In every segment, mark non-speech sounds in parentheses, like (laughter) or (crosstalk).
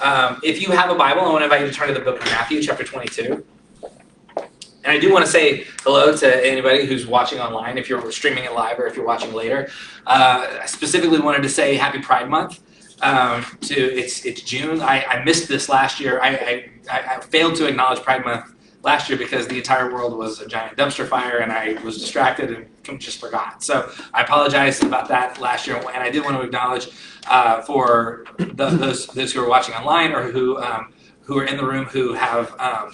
Um, if you have a Bible, I want to invite you to turn to the book of Matthew, chapter 22. And I do want to say hello to anybody who's watching online, if you're streaming it live or if you're watching later. Uh, I specifically wanted to say Happy Pride Month. Um, to it's it's June. I, I missed this last year. I, I, I failed to acknowledge Pride Month last year because the entire world was a giant dumpster fire and I was distracted and just forgot. So I apologize about that last year. And I did want to acknowledge uh, for the, those those who are watching online or who um, who are in the room who have um,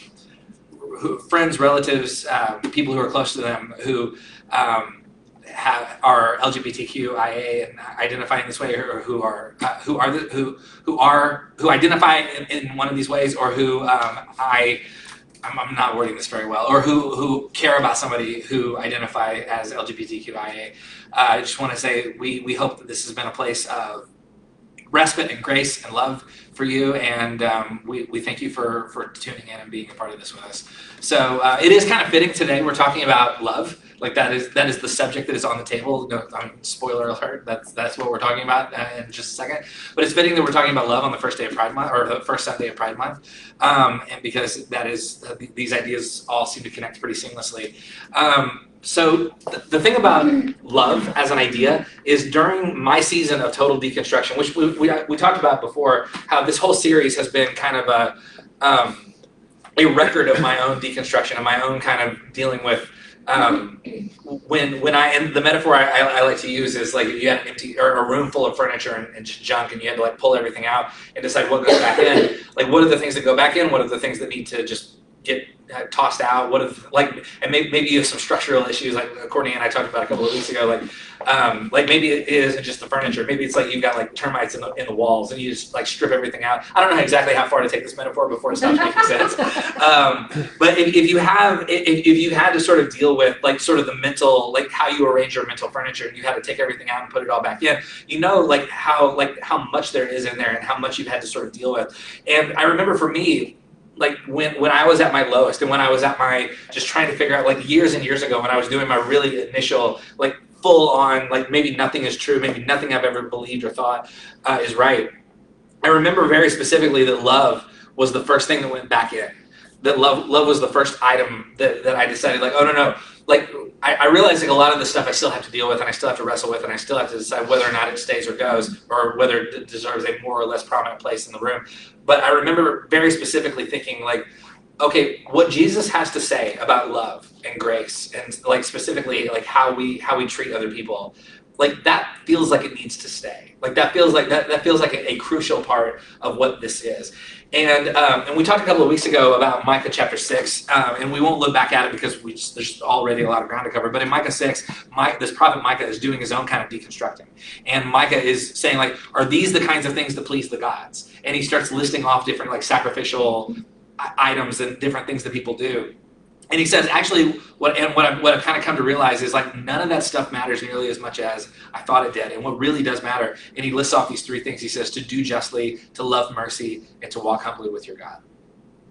who, friends, relatives, uh, people who are close to them who um, have are LGBTQIA and identify in this way, or who are uh, who are the, who who are who identify in, in one of these ways, or who um, I. I'm, I'm not wording this very well, or who, who care about somebody who identify as LGBTQIA. Uh, I just want to say we, we hope that this has been a place of respite and grace and love for you, and um, we, we thank you for, for tuning in and being a part of this with us. So uh, it is kind of fitting today. We're talking about love. Like that is that is the subject that is on the table. No, I mean, spoiler alert. That's that's what we're talking about uh, in just a second. But it's fitting that we're talking about love on the first day of Pride Month or the first Sunday of Pride Month, um, and because that is uh, these ideas all seem to connect pretty seamlessly. Um, so the thing about love as an idea is during my season of total deconstruction, which we, we, we talked about before, how this whole series has been kind of a um, a record of my own deconstruction and my own kind of dealing with um, when when I and the metaphor I, I, I, like to use is like if you had an empty or a room full of furniture and, and, just junk and you had to like pull everything out and decide what goes back in like what are the things that go back in? What are the things that need to just get tossed out? What if like and maybe, maybe you have some structural issues like Courtney and I talked about a couple of weeks ago. Like um, like maybe it isn't just the furniture. Maybe it's like you've got like termites in the in the walls and you just like strip everything out. I don't know exactly how far to take this metaphor before it stops making sense. (laughs) Um, but if, if you have if, if you had to sort of deal with like sort of the mental like how you arrange your mental furniture and you had to take everything out and put it all back in, you know like how like how much there is in there and how much you've had to sort of deal with. And I remember for me like when when I was at my lowest and when I was at my just trying to figure out like years and years ago when I was doing my really initial like full on like maybe nothing is true, maybe nothing I've ever believed or thought uh, is right. I remember very specifically that love was the first thing that went back in. That love love was the first item that, that I decided like oh no no like I, I realized like a lot of the stuff I still have to deal with and I still have to wrestle with and I still have to decide whether or not it stays or goes or whether it deserves a more or less prominent place in the room. But I remember very specifically thinking like, okay, what Jesus has to say about love and grace and like specifically like how we how we treat other people like that feels like it needs to stay. Like that feels like that, that feels like a, a crucial part of what this is and um, and we talked a couple of weeks ago about Micah chapter six, um, and we won't look back at it because just, there's already a lot of ground to cover. But in Micah six, Mike, this prophet Micah is doing his own kind of deconstructing, and Micah is saying like, are these the kinds of things that please the gods? And he starts listing off different like sacrificial items and different things that people do. And he says, actually, what and what I've, what I've kind of come to realize is like none of that stuff matters nearly as much as I thought it did. And what really does matter, and he lists off these three things. He says to do justly, to love mercy, and to walk humbly with your God.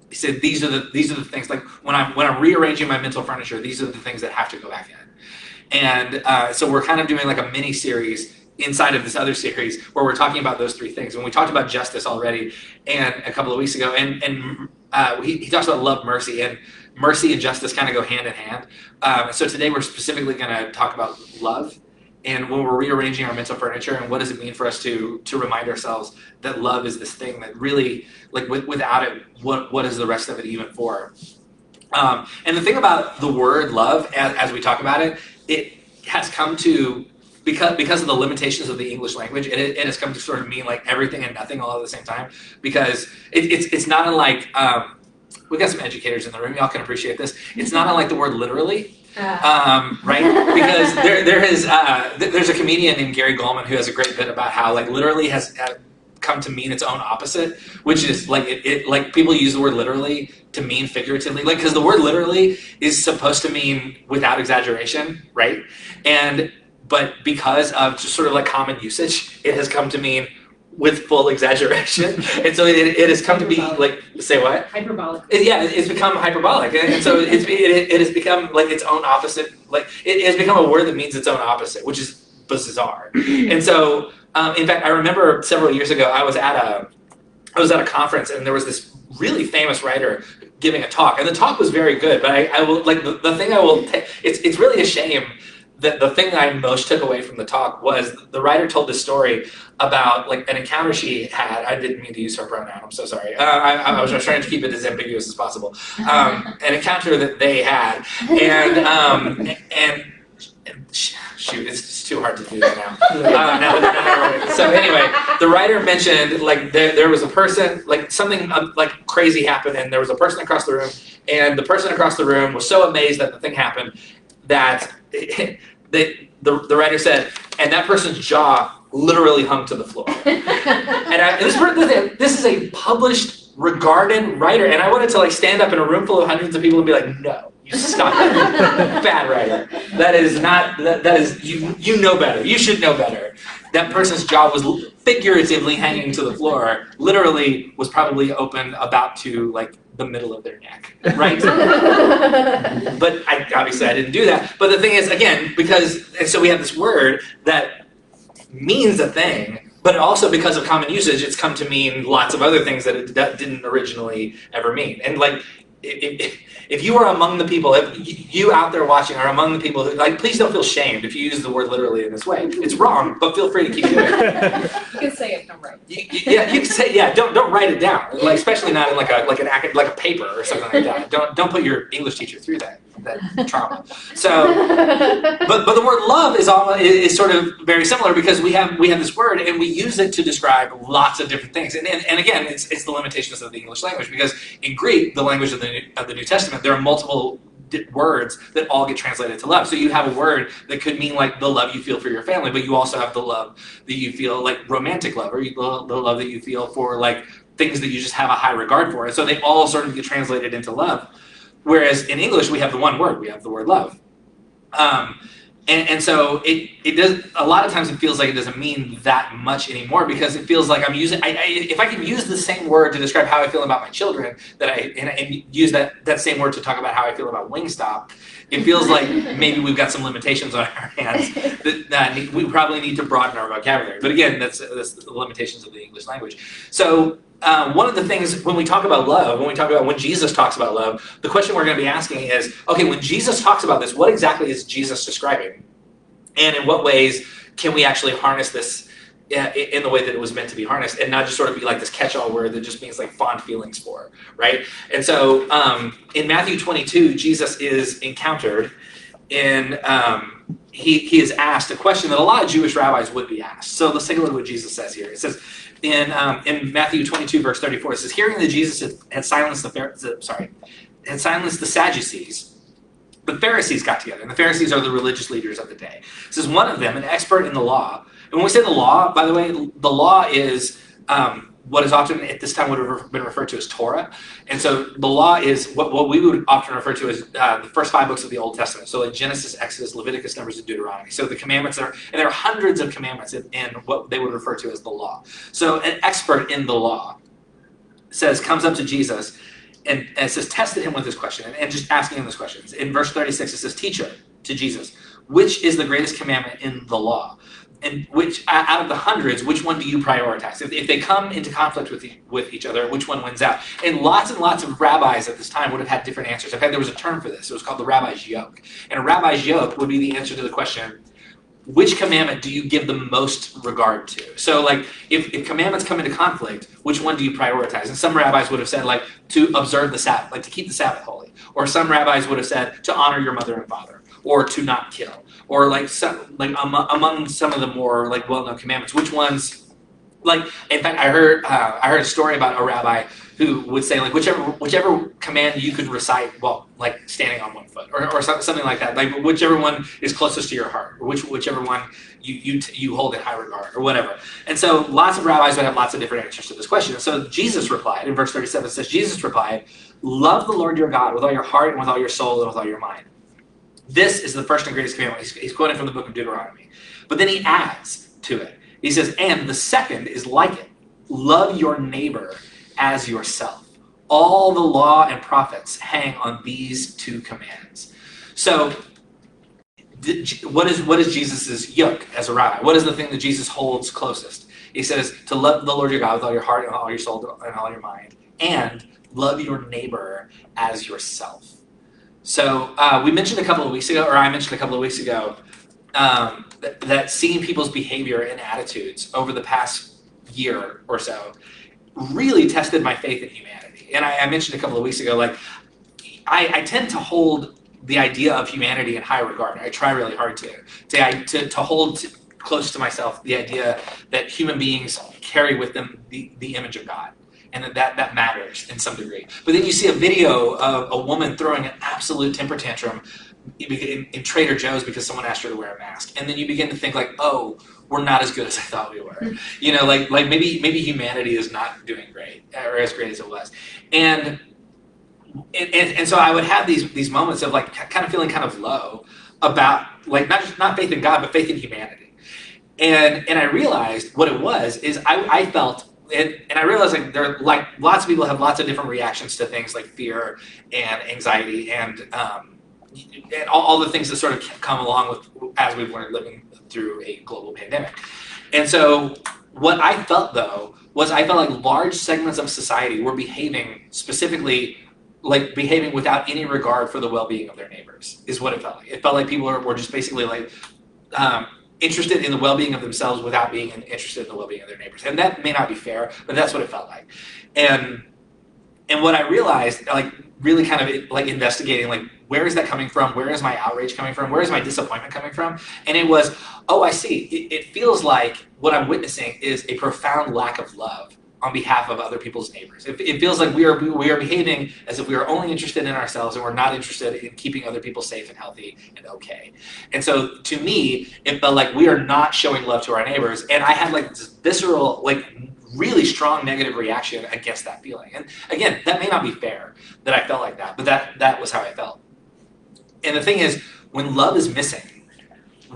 He said these are the these are the things like when I'm when I'm rearranging my mental furniture, these are the things that have to go back in. And uh, so we're kind of doing like a mini series inside of this other series where we're talking about those three things. And we talked about justice already, and a couple of weeks ago, and and uh, he, he talks about love, mercy, and mercy and justice kind of go hand in hand. Um, so today we're specifically going to talk about love and when we're rearranging our mental furniture and what does it mean for us to to remind ourselves that love is this thing that really like with, without it what what is the rest of it even for um, and the thing about the word love as, as we talk about it it has come to because because of the limitations of the English language, it, it has come to sort of mean like everything and nothing all at the same time. Because it, it's it's not unlike um, we got some educators in the room. Y'all can appreciate this. It's not unlike the word literally. Um, right? Because there, there is uh, there's a comedian named Gary Gulman who has a great bit about how like literally has uh, come to mean its own opposite, which is like it, it like people use the word literally to mean figuratively, like because the word literally is supposed to mean without exaggeration, right? And but because of just sort of like common usage, it has come to mean with full exaggeration. (laughs) and so it, it has come to be like, say what? Hyperbolic. It, yeah, it's become hyperbolic. And, and so it's, it, it has become like its own opposite. Like it has become a word that means its own opposite, which is bizarre. (clears throat) and so, um, in fact, I remember several years ago, I was at a, I was at a conference and there was this really famous writer giving a talk, and the talk was very good. But I, I will like the, the thing I will. Ta- it's it's really a shame that the thing I most took away from the talk was the writer told this story about like an encounter she had. I didn't mean to use her pronoun. I'm so sorry. Uh, I, I, was trying to keep it as ambiguous as possible. Um, (laughs) an encounter that they had, and um, and. Shoot, it's just too hard to do that now. (laughs) Uh, now, now, now so anyway, the writer mentioned like there, there was a person, like something uh, like crazy happened, and there was a person across the room, and the person across the room was so amazed that the thing happened that (laughs) they, the, the writer said, and that person's jaw literally hung to the floor. (laughs) and, I, this, this is a published, regarded writer, and I wanted to like stand up in a room full of hundreds of people and be like, no, you stop. (laughs) Bad writer. That is not. That, that is you. You know better. You should know better. That person's jaw was figuratively hanging to the floor. Literally was probably open about to like the middle of their neck, right? (laughs) but I, obviously I didn't do that. But the thing is, again, because and so we have this word that means a thing, but also because of common usage, it's come to mean lots of other things that it didn't originally ever mean. And like if, if you are among the people, if you out there watching are among the people who, like, please don't feel shamed if you use the word literally in this way. It's wrong, but feel free to keep doing it. you can say it, don't write. yeah, you can say, yeah, don't don't write it down. Like, especially not in like a like an like a paper or something like that. (laughs) Don't don't put your English teacher through that that trauma. So, but but the word love is all is sort of very similar because we have we have this word and we use it to describe lots of different things. And and, and again, it's it's the limitations of the English language because in Greek, the language of the of the New Testament, there are multiple words that all get translated to love. So you have a word that could mean like the love you feel for your family, but you also have the love that you feel like romantic love, or the, the love that you feel for like things that you just have a high regard for. And so they all sort of get translated into love. Whereas in English, we have the one word, we have the word love. Um, and, and, so it, it does a lot of times it feels like it doesn't mean that much anymore because it feels like I'm using I, I, if I can use the same word to describe how I feel about my children that I and, and, use that that same word to talk about how I feel about Wingstop, it feels like maybe we've got some limitations on our hands that, that we probably need to broaden our vocabulary. But again, that's that's the limitations of the English language. So um, one of the things when we talk about love, when we talk about when Jesus talks about love, the question we're going to be asking is, okay, when Jesus talks about this, what exactly is Jesus describing, and in what ways can we actually harness this in the way that it was meant to be harnessed, and not just sort of be like this catch-all word that just means like fond feelings for, right? And so um, in Matthew 22, Jesus is encountered in. Um, he, he is asked a question that a lot of Jewish rabbis would be asked. So let's take a look at what Jesus says here. It says, in um, in Matthew 22 verse 34 it says hearing that Jesus had silenced the sorry had silenced the Sadducees the Pharisees got together and the Pharisees are the religious leaders of the day. It says one of them an expert in the law and when we say the law by the way the law is um, what is often at this time would have been referred to as Torah. And so the law is what, what we would often refer to as uh, the first five books of the Old Testament. So like Genesis, Exodus, Leviticus, Numbers, and Deuteronomy. So the commandments are, and there are hundreds of commandments in, in what they would refer to as the law. So an expert in the law says, comes up to Jesus and, and says, tested him with this question and, and just asking him this question. In verse 36, it says, teacher to Jesus, which is the greatest commandment in the law? And which out of the hundreds, which one do you prioritize? If, if they come into conflict with the, with each other, which one wins out? And lots and lots of rabbis at this time would have had different answers. In fact, there was a term for this. It was called the rabbi's yoke. And a rabbi's yoke would be the answer to the question, which commandment do you give the most regard to? So, like, if, if commandments come into conflict, which one do you prioritize? And some rabbis would have said, like, to observe the Sabbath, like to keep the Sabbath holy. Or some rabbis would have said to honor your mother and father, or to not kill or like some, like among, among some of the more like well-known commandments which ones like in fact i heard uh, i heard a story about a rabbi who would say like whichever whichever command you could recite well like standing on one foot or, or something like that like whichever one is closest to your heart or which whichever one you you you hold in high regard or whatever. And so lots of rabbis would have lots of different answers to this question. And so jesus replied in verse 37 it says jesus replied love the lord your god with all your heart and with all your soul and with all your mind this is the first and greatest commandment. He's, he's quoting from the book of Deuteronomy. But then he adds to it. He says, and the second is like it love your neighbor as yourself. All the law and prophets hang on these two commands. So, what is what is Jesus's yoke as a rabbi? What is the thing that Jesus holds closest? He says to love the Lord your God with all your heart and all your soul and all your mind, and love your neighbor as yourself. So uh, we mentioned a couple of weeks ago, or I mentioned a couple of weeks ago, um, that, that seeing people's behavior and attitudes over the past year or so really tested my faith in humanity. And I, I mentioned a couple of weeks ago, like I, I, tend to hold the idea of humanity in high regard. I try really hard to to to, to hold to, close to myself the idea that human beings carry with them the, the image of God and that, that matters in some degree. But then you see a video of a woman throwing an absolute temper tantrum in, in, Trader Joe's because someone asked her to wear a mask, and then you begin to think like, oh, we're not as good as I thought we were. You know, like like maybe maybe humanity is not doing great or as great as it was, and. And, and, and so I would have these these moments of like kind of feeling kind of low about like not just not faith in God but faith in humanity, and and I realized what it was is I, I felt and, and I realize like there are like lots of people have lots of different reactions to things like fear and anxiety and um, and all, all, the things that sort of come along with as we've learned living through a global pandemic. And so what I felt though was I felt like large segments of society were behaving specifically like behaving without any regard for the well-being of their neighbors is what it felt like. It felt like people were, were just basically like um, interested in the well-being of themselves without being interested in the well-being of their neighbors. And that may not be fair, but that's what it felt like. And and what I realized, like really kind of like investigating, like where is that coming from? Where is my outrage coming from? Where is my disappointment coming from? And it was, oh, I see. It, it feels like what I'm witnessing is a profound lack of love on behalf of other people's neighbors. It, it, feels like we are we are behaving as if we are only interested in ourselves and we're not interested in keeping other people safe and healthy and okay. And so to me, it felt like we are not showing love to our neighbors. And I had like this visceral, like really strong negative reaction against that feeling. And again, that may not be fair that I felt like that, but that that was how I felt. And the thing is, when love is missing,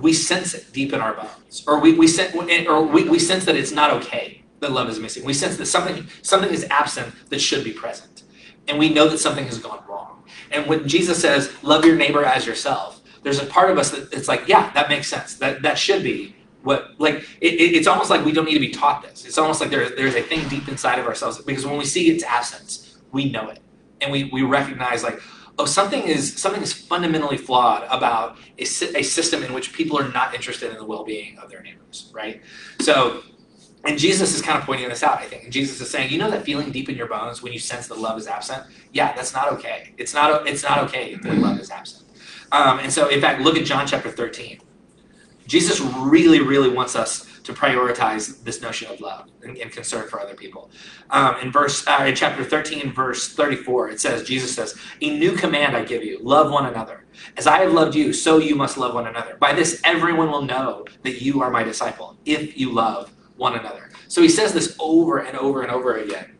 we sense it deep in our bones, or we, we, sense, or we, we sense that it's not okay that love is missing. We sense that something something is absent that should be present, and we know that something has gone wrong. And when Jesus says, "Love your neighbor as yourself," there's a part of us that it's like, yeah, that makes sense. That that should be what like it, it, it's almost like we don't need to be taught this. It's almost like there's there's a thing deep inside of ourselves because when we see its absence, we know it, and we we recognize like. Oh, something is something is fundamentally flawed about a, a system in which people are not interested in the well-being of their neighbors, right? So and Jesus is kind of pointing this out, I think. And Jesus is saying, you know that feeling deep in your bones when you sense that love is absent? Yeah, that's not okay. It's not, it's not okay that love is absent. Um, and so, in fact, look at John chapter 13. Jesus really, really wants us to prioritize this notion of love and, and concern for other people. Um, in verse, uh, in chapter 13, verse 34, it says, Jesus says, "A new command I give you: love one another. As I have loved you, so you must love one another. By this, everyone will know that you are my disciple if you love one another. So he says this over and over and over again.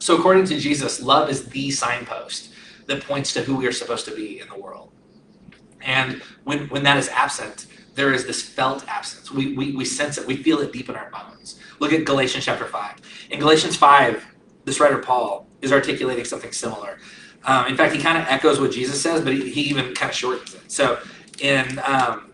So, according to Jesus, love is the signpost that points to who we are supposed to be in the world. And when, when that is absent, there is this felt absence. We, we, we sense it, we feel it deep in our bones. Look at Galatians chapter 5. In Galatians 5, this writer Paul is articulating something similar. Um, in fact, he kind of echoes what Jesus says, but he, he even kind of shortens it. So in, um,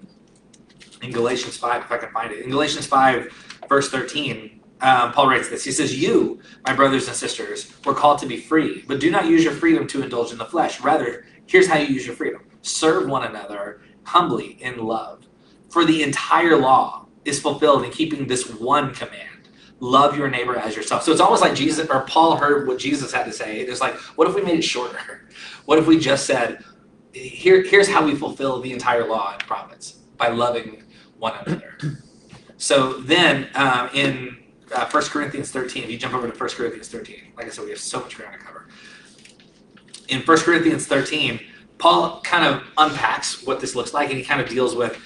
in Galatians 5, if I can find it, in Galatians 5, verse 13, um, Paul writes this. He says, You, my brothers and sisters, were called to be free, but do not use your freedom to indulge in the flesh. Rather, here's how you use your freedom serve one another humbly in love. For the entire law is fulfilled in keeping this one command love your neighbor as yourself. So it's almost like Jesus or Paul heard what Jesus had to say. It's like, what if we made it shorter? (laughs) What if we just said, Here, here's how we fulfill the entire law and prophets by loving one another. (clears throat) So then um, in uh, 1 Corinthians 13, if you jump over to 1 Corinthians 13, like I said, we have so much ground to cover. In 1 Corinthians 13, Paul kind of unpacks what this looks like and he kind of deals with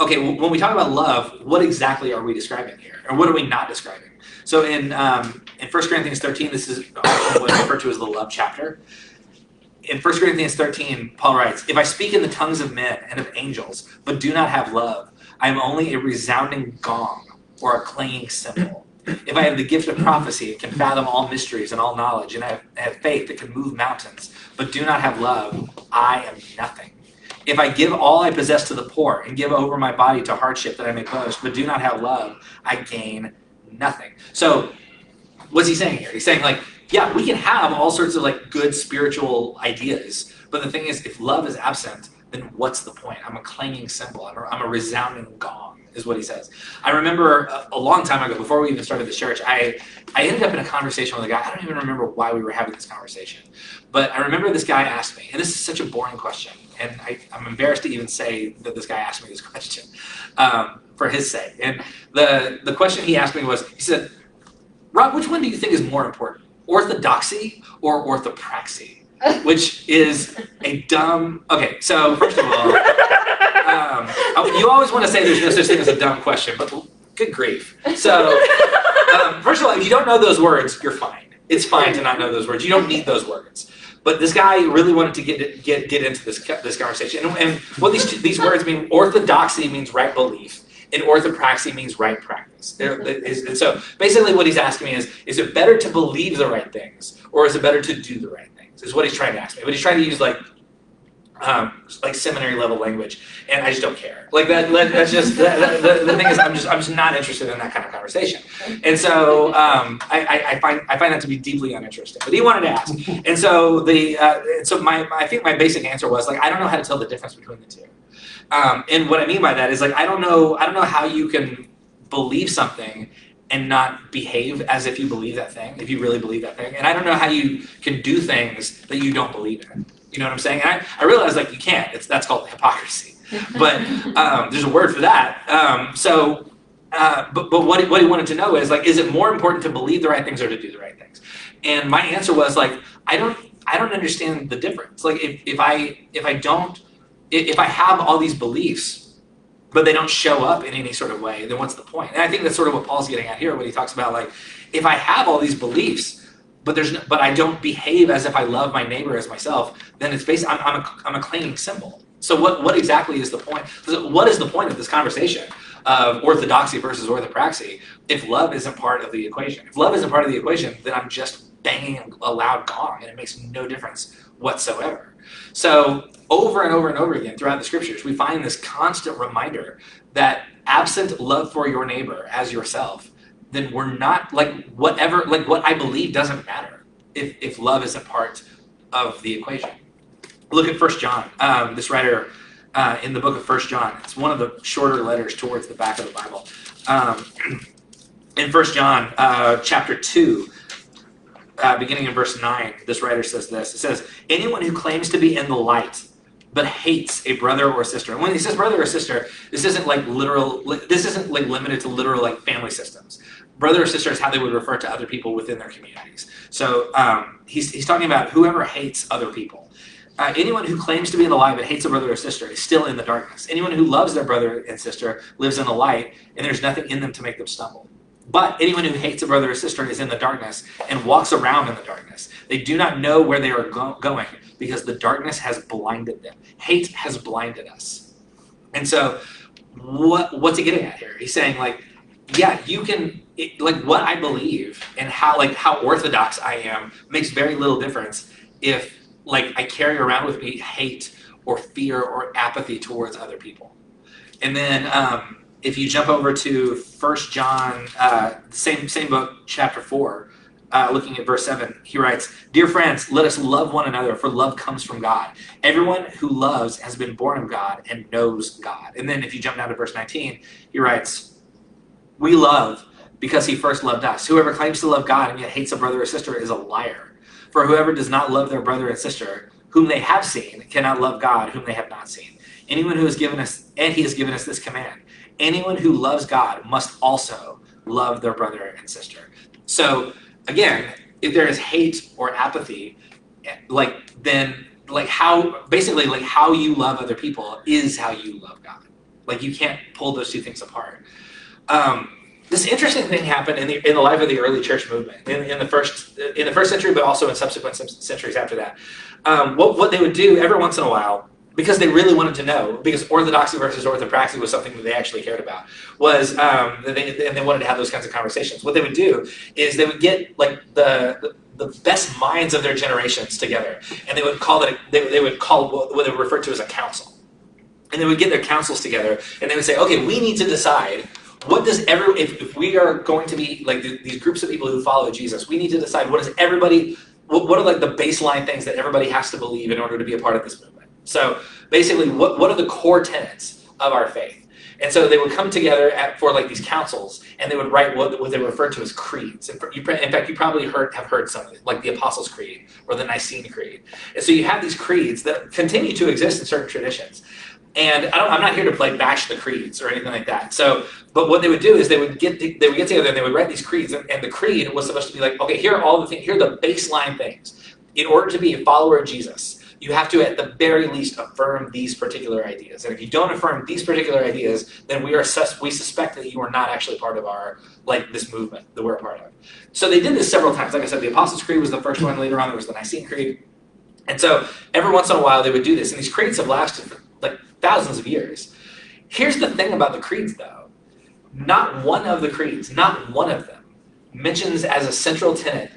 okay, when we talk about love, what exactly are we describing here? Or what are we not describing? So in, um, in 1 Corinthians 13, this is what's referred to as the love chapter. In 1 Corinthians 13, Paul writes, If I speak in the tongues of men and of angels, but do not have love, I am only a resounding gong or a clanging cymbal. If I have the gift of prophecy and can fathom all mysteries and all knowledge, and I have, have faith that can move mountains, but do not have love, I am nothing. If I give all I possess to the poor and give over my body to hardship that I may boast, but do not have love, I gain nothing. So, what's he saying here? He's saying like, yeah, we can have all sorts of like good spiritual ideas, but the thing is, if love is absent, then what's the point? I'm a clanging cymbal. I'm a, I'm a resounding gong, is what he says. I remember a, a long time ago, before we even started the church, I I ended up in a conversation with a guy. I don't even remember why we were having this conversation, but I remember this guy asked me, and this is such a boring question, and I, I'm embarrassed to even say that this guy asked me this (laughs) question um, for his sake. And the the question he asked me was, he said, "Rob, which one do you think is more important, orthodoxy or orthopraxy?" Which is a dumb. Okay, so first of all, um, you always want to say there's no such thing as a dumb question, but good grief. So, um, first of all, if you don't know those words, you're fine. It's fine to not know those words. You don't need those words. But this guy really wanted to get get get into this this conversation, and, and what these these words mean. Orthodoxy means right belief, and orthopraxy means right practice. And so, basically, what he's asking me is: Is it better to believe the right things, or is it better to do the right? Is what he's trying to ask me. But he's trying to use like um, like seminary level language, and I just don't care. Like that. that- That's just the, the thing is, I'm just I'm just not interested in that kind of conversation. And so um, I, I, find I find that to be deeply uninteresting. But he wanted to ask, and so the uh, so my I think my basic answer was like I don't know how to tell the difference between the two. Um, and what I mean by that is like I don't know I don't know how you can believe something and not behave as if you believe that thing, if you really believe that thing. And I don't know how you can do things that you don't believe in. You know what I'm saying? And I, I realize like you can't. It's that's called hypocrisy. (laughs) But um, there's a word for that. Um, so, uh, but but what he, what he wanted to know is like, is it more important to believe the right things or to do the right things? And my answer was like, I don't I don't understand the difference. Like if, if I if I don't if if I have all these beliefs but they don't show up in any sort of way, then what's the point? And I think that's sort of what Paul's getting at here when he talks about like, if I have all these beliefs, but there's no, but I don't behave as if I love my neighbor as myself, then it's basically I'm, I'm a I'm a clanging cymbal. So what what exactly is the point? What is the point of this conversation of orthodoxy versus orthopraxy if love isn't part of the equation? If love isn't part of the equation, then I'm just banging a loud gong, and it makes no difference whatsoever. So over and over and over again throughout the scriptures, we find this constant reminder that absent love for your neighbor as yourself, then we're not like whatever like what I believe doesn't matter if if love isn't part of the equation. Look at First John. Um, this writer uh, in the book of First John. It's one of the shorter letters towards the back of the Bible. Um, (clears throat) in First John, uh, chapter two, uh, beginning in verse 9, this writer says this. It says, Anyone who claims to be in the light but hates a brother or sister. And when he says brother or sister, this isn't like literal, li- this isn't like limited to literal like family systems. Brother or sister is how they would refer to other people within their communities. So um, he's, he's talking about whoever hates other people. Uh, anyone who claims to be in the light but hates a brother or sister is still in the darkness. Anyone who loves their brother and sister lives in the light, and there's nothing in them to make them stumble. But anyone who hates a brother or sister is in the darkness and walks around in the darkness. They do not know where they are go- going because the darkness has blinded them. Hate has blinded us. And so, what what's he getting at here? He's saying like, yeah, you can it, like what I believe and how like how orthodox I am makes very little difference if like I carry around with me hate or fear or apathy towards other people. And then um, if you jump over to First John, uh, same same book, chapter four, uh, looking at verse seven, he writes, "Dear friends, let us love one another, for love comes from God. Everyone who loves has been born of God and knows God." And then if you jump down to verse nineteen, he writes, "We love because He first loved us. Whoever claims to love God and yet hates a brother or sister is a liar. For whoever does not love their brother and sister, whom they have seen, cannot love God, whom they have not seen. Anyone who has given us, and He has given us this command." Anyone who loves God must also love their brother and sister. So again, if there is hate or apathy, like then like how basically like how you love other people is how you love God. Like you can't pull those two things apart. Um, this interesting thing happened in the in the life of the early church movement in, in the first in the first century, but also in subsequent centuries after that. Um, what what they would do every once in a while because they really wanted to know, because orthodoxy versus orthopraxy was something that they actually cared about, was um, they, and they wanted to have those kinds of conversations. What they would do is they would get like the, the, best minds of their generations together, and they would call it, they, they would call what they would refer to as a council. And they would get their councils together, and they would say, okay, we need to decide what does every if, if we are going to be like th- these groups of people who follow Jesus, we need to decide what does everybody what, what are like the baseline things that everybody has to believe in order to be a part of this movement. So basically, what what are the core tenets of our faith? And so they would come together at, for like these councils, and they would write what, what they referred to as creeds. In, you, in fact, you probably heard have heard some of it, like the Apostles' Creed or the Nicene Creed. And so you have these creeds that continue to exist in certain traditions. And I am not here to play bash the creeds or anything like that. So, but what they would do is they would get they would get together and they would write these creeds, and, and the creed was supposed to be like, okay, here are all the things, here are the baseline things. In order to be a follower of Jesus, you have to at the very least affirm these particular ideas. And if you don't affirm these particular ideas, then we are sus- we suspect that you are not actually part of our like this movement that we're a part of. So they did this several times. Like I said, the Apostles' Creed was the first one. Later on, there was the Nicene Creed. And so every once in a while they would do this, and these creeds have lasted for like thousands of years. Here's the thing about the creeds, though: not one of the creeds, not one of them, mentions as a central tenet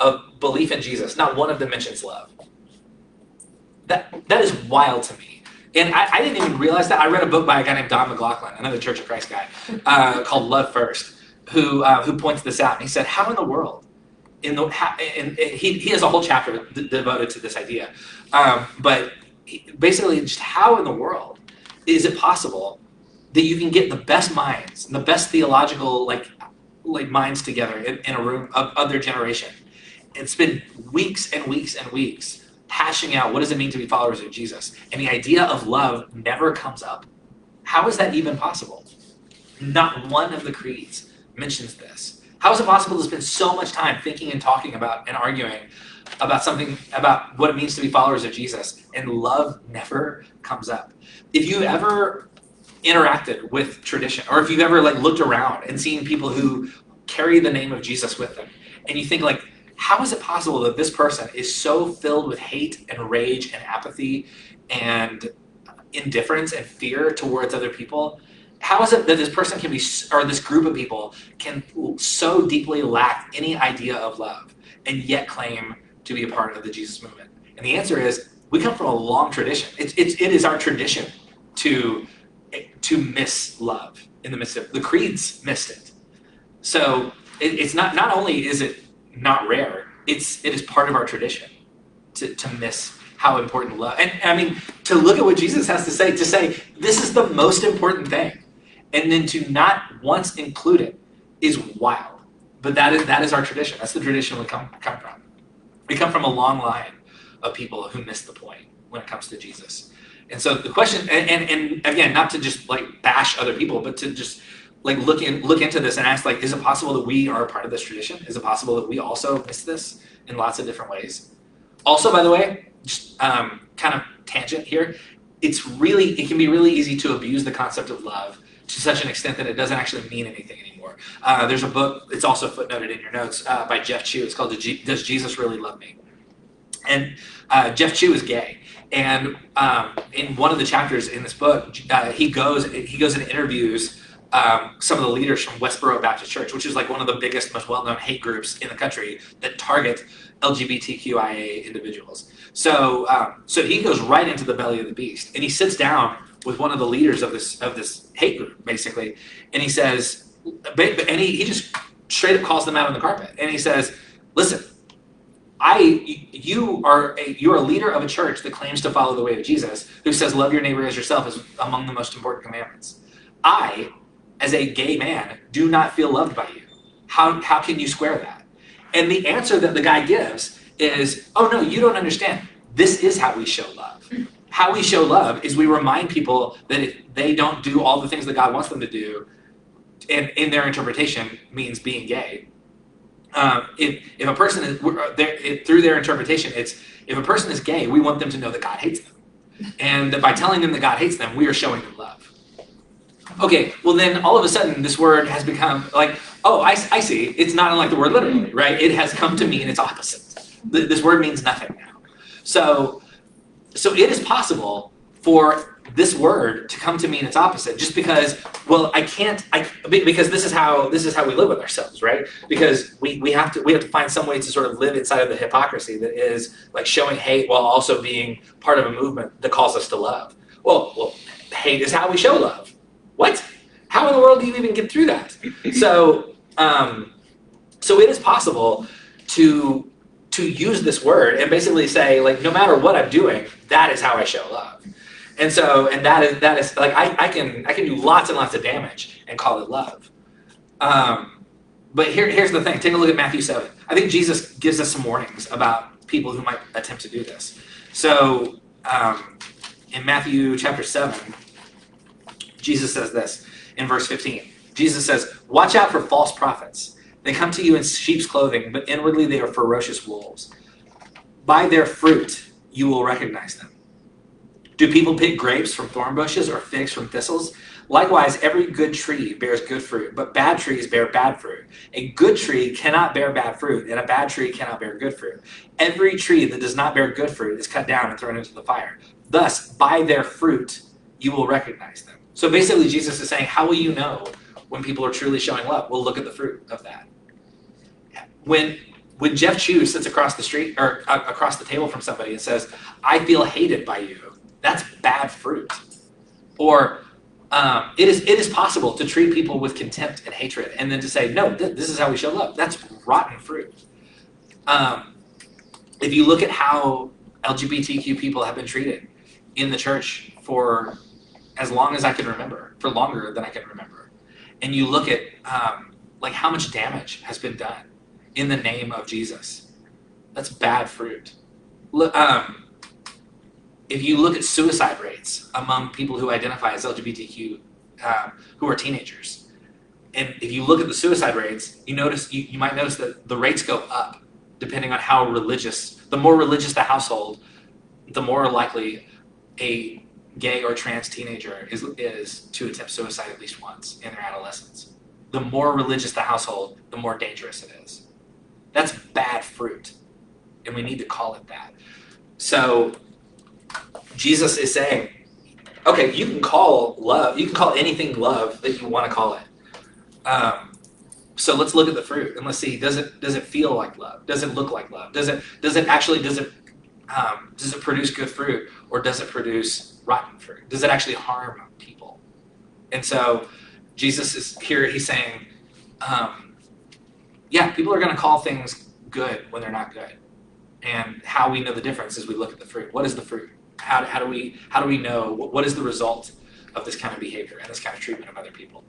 of belief in Jesus. Not one of them mentions love. That that is wild to me. And I, I, didn't even realize that. I read a book by a guy named Don McLaughlin, another Church of Christ guy, uh, called Love First, who uh, who points this out. And he said, "How in the world?" In the and he he has a whole chapter d- devoted to this idea, um, but basically, just how in the world is it possible that you can get the best minds and the best theological like like minds together in, in a room of, of their generation? It's been weeks and weeks and weeks hashing out what does it mean to be followers of Jesus, and the idea of love never comes up. How is that even possible? Not one of the creeds mentions this. How is it possible to spend so much time thinking and talking about and arguing about something about what it means to be followers of Jesus, and love never comes up? If you ever interacted with tradition, or if you've ever like looked around and seen people who carry the name of Jesus with them, and you think like how is it possible that this person is so filled with hate and rage and apathy and indifference and fear towards other people? How is it that this person can be, or this group of people can so deeply lack any idea of love and yet claim to be a part of the Jesus movement? And the answer is we come from a long tradition. It's, it's, it is our tradition to, to miss love in the midst of the creeds missed it. So it, it's not, not only is it not rare. It's it is part of our tradition to, to miss how important love and I mean to look at what Jesus has to say, to say this is the most important thing, and then to not once include it is wild. But that is that is our tradition. That's the tradition we come come from. We come from a long line of people who miss the point when it comes to Jesus. And so the question, and, and, and again, not to just like bash other people, but to just like look in, look into this and ask like is it possible that we are a part of this tradition? Is it possible that we also miss this in lots of different ways? Also by the way just um, kind of tangent here it's really it can be really easy to abuse the concept of love to such an extent that it doesn't actually mean anything anymore. Uh, there's a book it's also footnoted in your notes uh, by jeff chu it's called does jesus really love me? And uh, jeff chu is gay. And um, in one of the chapters in this book uh, he goes he goes and interviews um, some of the leaders from Westboro Baptist Church, which is like one of the biggest, most well-known hate groups in the country that target LGBTQIA individuals. So, um, so he goes right into the belly of the beast, and he sits down with one of the leaders of this of this hate group, basically, and he says, and he, he just straight up calls them out on the carpet, and he says, "Listen, I, you are a, you're a leader of a church that claims to follow the way of Jesus, who says love your neighbor as yourself is among the most important commandments. I as a gay man, do not feel loved by you. How, how can you square that? And the answer that the guy gives is, oh no, you don't understand. This is how we show love. How we show love is we remind people that if they don't do all the things that God wants them to do, and in their interpretation means being gay. Um, if, if a person is it, through their interpretation, it's if a person is gay, we want them to know that God hates them, and that by telling them that God hates them, we are showing them love. Okay, well then all of a sudden this word has become like, oh, I, I see. It's not unlike the word literally, right? It has come to mean its opposite. This word means nothing now. So, so it is possible for this word to come to mean its opposite just because well i can't i because this is how this is how we live with ourselves right because we, we have to we have to find some way to sort of live inside of the hypocrisy that is like showing hate while also being part of a movement that calls us to love well well hate is how we show love what? How in the world do you even get through that? So, um, so it is possible to to use this word and basically say like no matter what I'm doing, that is how I show love. And so, and that is that is like I, I can I can do lots and lots of damage and call it love. Um, but here, here's the thing. Take a look at Matthew seven. I think Jesus gives us some warnings about people who might attempt to do this. So um, in Matthew chapter seven, Jesus says this in verse fifteen. Jesus says, "Watch out for false prophets." They come to you in sheep's clothing, but inwardly they are ferocious wolves. By their fruit you will recognize them. Do people pick grapes from thorn bushes or figs from thistles? Likewise, every good tree bears good fruit, but bad trees bear bad fruit. A good tree cannot bear bad fruit, and a bad tree cannot bear good fruit. Every tree that does not bear good fruit is cut down and thrown into the fire. Thus, by their fruit, you will recognize them. So basically, Jesus is saying, How will you know when people are truly showing love? Well, look at the fruit of that. When when Jeff Chu sits across the street or uh, across the table from somebody and says, "I feel hated by you," that's bad fruit. Or um, it is it is possible to treat people with contempt and hatred, and then to say, "No, th- this is how we show love." That's rotten fruit. Um, if you look at how LGBTQ people have been treated in the church for as long as I can remember, for longer than I can remember, and you look at um, like how much damage has been done in the name of Jesus. That's bad fruit. Look, um, if you look at suicide rates among people who identify as LGBTQ, um, who are teenagers, and if you look at the suicide rates, you notice you, you might notice that the rates go up depending on how religious. The more religious the household, the more likely a gay or trans teenager is is to attempt suicide at least once in their adolescence. The more religious the household, the more dangerous it is. That's bad fruit, and we need to call it that. So Jesus is saying, okay, you can call love, you can call anything love that you want to call it. Um, so let's look at the fruit and let's see does it does it feel like love? Does it look like love? Does it does it actually does it um, does it produce good fruit or does it produce rotten fruit? Does it actually harm people? And so Jesus is here. He's saying, um, yeah, people are going to call things good when they're not good. And how we know the difference is we look at the fruit. What is the fruit? How, how do we how do we know what, what is the result of this kind of behavior and this kind of treatment of other people?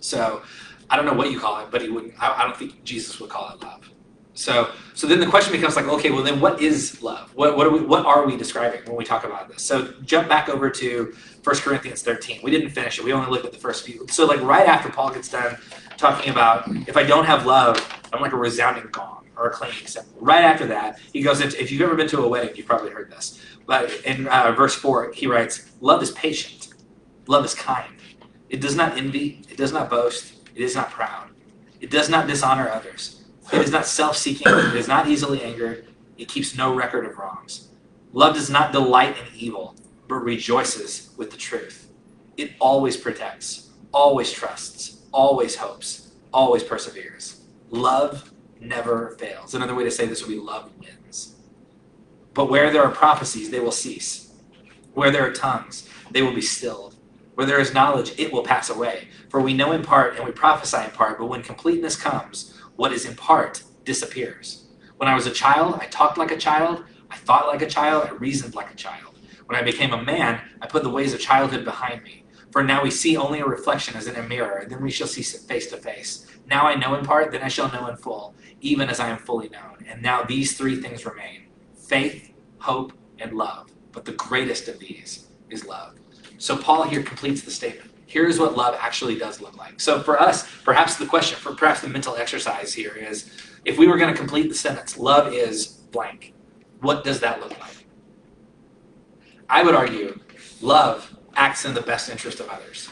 So I don't know what you call it, but he wouldn't. I, I don't think Jesus would call it love. So so then the question becomes like, okay, well then what is love? What what are we what are we describing when we talk about this? So jump back over to 1 Corinthians 13. We didn't finish it. We only looked at the first few. So like right after Paul gets done talking about if I don't have love, I'm like a resounding gong or a clanging cymbal. Right after that, he goes into if you've ever been to a wedding, you've probably heard this. But in uh, verse four, he writes, "Love is patient. Love is kind. It does not envy. It does not boast. It is not proud. It does not dishonor others. It is not self-seeking. It is not easily angered. It keeps no record of wrongs. Love does not delight in evil, but rejoices with the truth. It always protects, always trusts, always hopes, always perseveres. Love never fails. Another way to say this would be love wins. But where there are prophecies, they will cease. Where there are tongues, they will be stilled. Where there is knowledge, it will pass away. For we know in part and we prophesy in part, but when completeness comes, what is in part disappears. When I was a child, I talked like a child, I thought like a child, I reasoned like a child. When I became a man, I put the ways of childhood behind me. For now we see only a reflection as in a mirror, and then we shall see face to face. Now I know in part, then I shall know in full, even as I am fully known. And now these three things remain faith, hope, and love. But the greatest of these is love. So Paul here completes the statement. Here's what love actually does look like. So for us, perhaps the question, for perhaps the mental exercise here is if we were going to complete the sentence, love is blank, what does that look like? I would argue love acts in the best interest of others.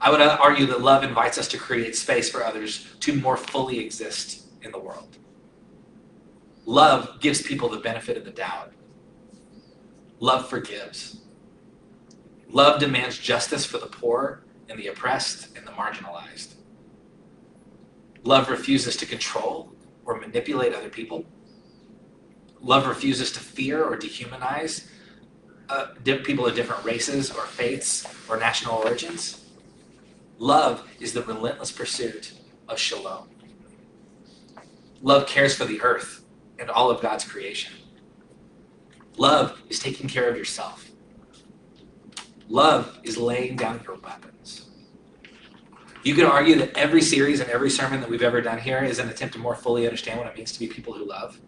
I would argue that love invites us to create space for others to more fully exist in the world. Love gives people the benefit of the doubt. Love forgives. Love demands justice for the poor and the oppressed and the marginalized. Love refuses to control or manipulate other people. Love refuses to fear or dehumanize uh, people of different races or faiths or national origins. Love is the relentless pursuit of shalom. Love cares for the earth and all of God's creation. Love is taking care of yourself. Love is laying down your weapons. You could argue that every series and every sermon that we've ever done here is an attempt to more fully understand what it means to be people who love.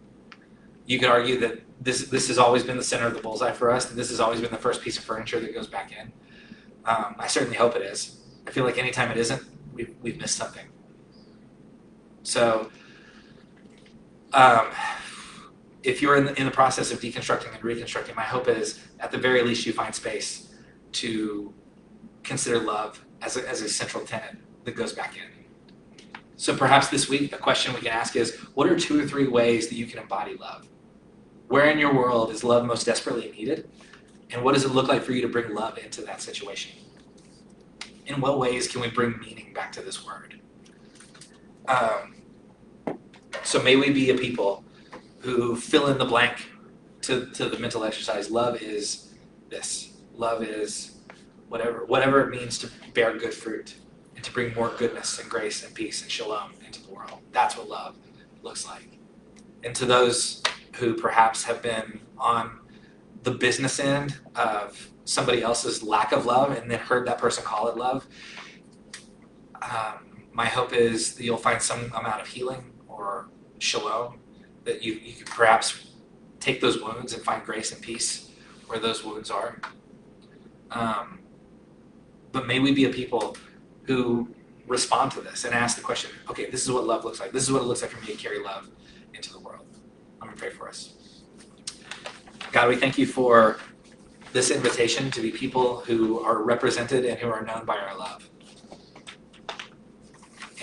You could argue that this this has always been the center of the bullseye for us. That this has always been the first piece of furniture that goes back in. Um, I certainly hope it is. I feel like anytime it isn't, we've, we've missed something. So, um, if you're in the, in the process of deconstructing and reconstructing, my hope is at the very least you find space to consider love as a, as a central tenet that goes back in. So perhaps this week, a question we can ask is what are two or three ways that you can embody love? Where in your world is love most desperately needed? And what does it look like for you to bring love into that situation? In what ways can we bring meaning back to this word? Um, so may we be a people who fill in the blank to, to the mental exercise. Love is this. Love is whatever whatever it means to bear good fruit and to bring more goodness and grace and peace and shalom into the world. That's what love looks like. And to those who perhaps have been on the business end of somebody else's lack of love and then heard that person call it love, um, my hope is that you'll find some amount of healing or shalom, that you, you could perhaps take those wounds and find grace and peace where those wounds are. Um, but may we be a people who respond to this and ask the question okay, this is what love looks like. This is what it looks like for me to carry love into the world. I'm going to pray for us. God, we thank you for this invitation to be people who are represented and who are known by our love.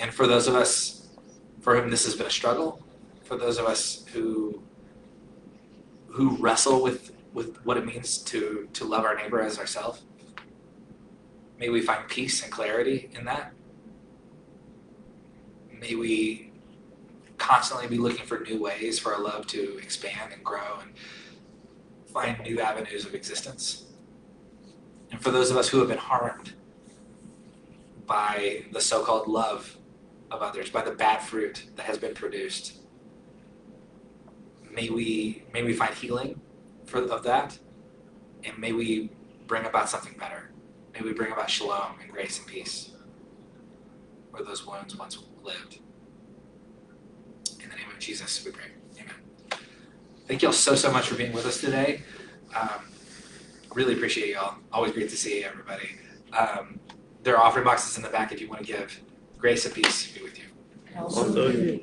And for those of us for whom this has been a struggle, for those of us who who wrestle with with what it means to to love our neighbor as ourselves, may we find peace and clarity in that. May we constantly be looking for new ways for our love to expand and grow and find new avenues of existence. And for those of us who have been harmed by the so called love of others, by the bad fruit that has been produced, may we, may we find healing for, of that, and may we bring about something better. May we bring about shalom and grace and peace where those wounds once lived. In the name of Jesus, we pray. Amen. Thank you all so, so much for being with us today. Um, really appreciate y'all. Always great to see everybody. Um, there are offering boxes in the back if you want to give. Grace and peace be with you. Also,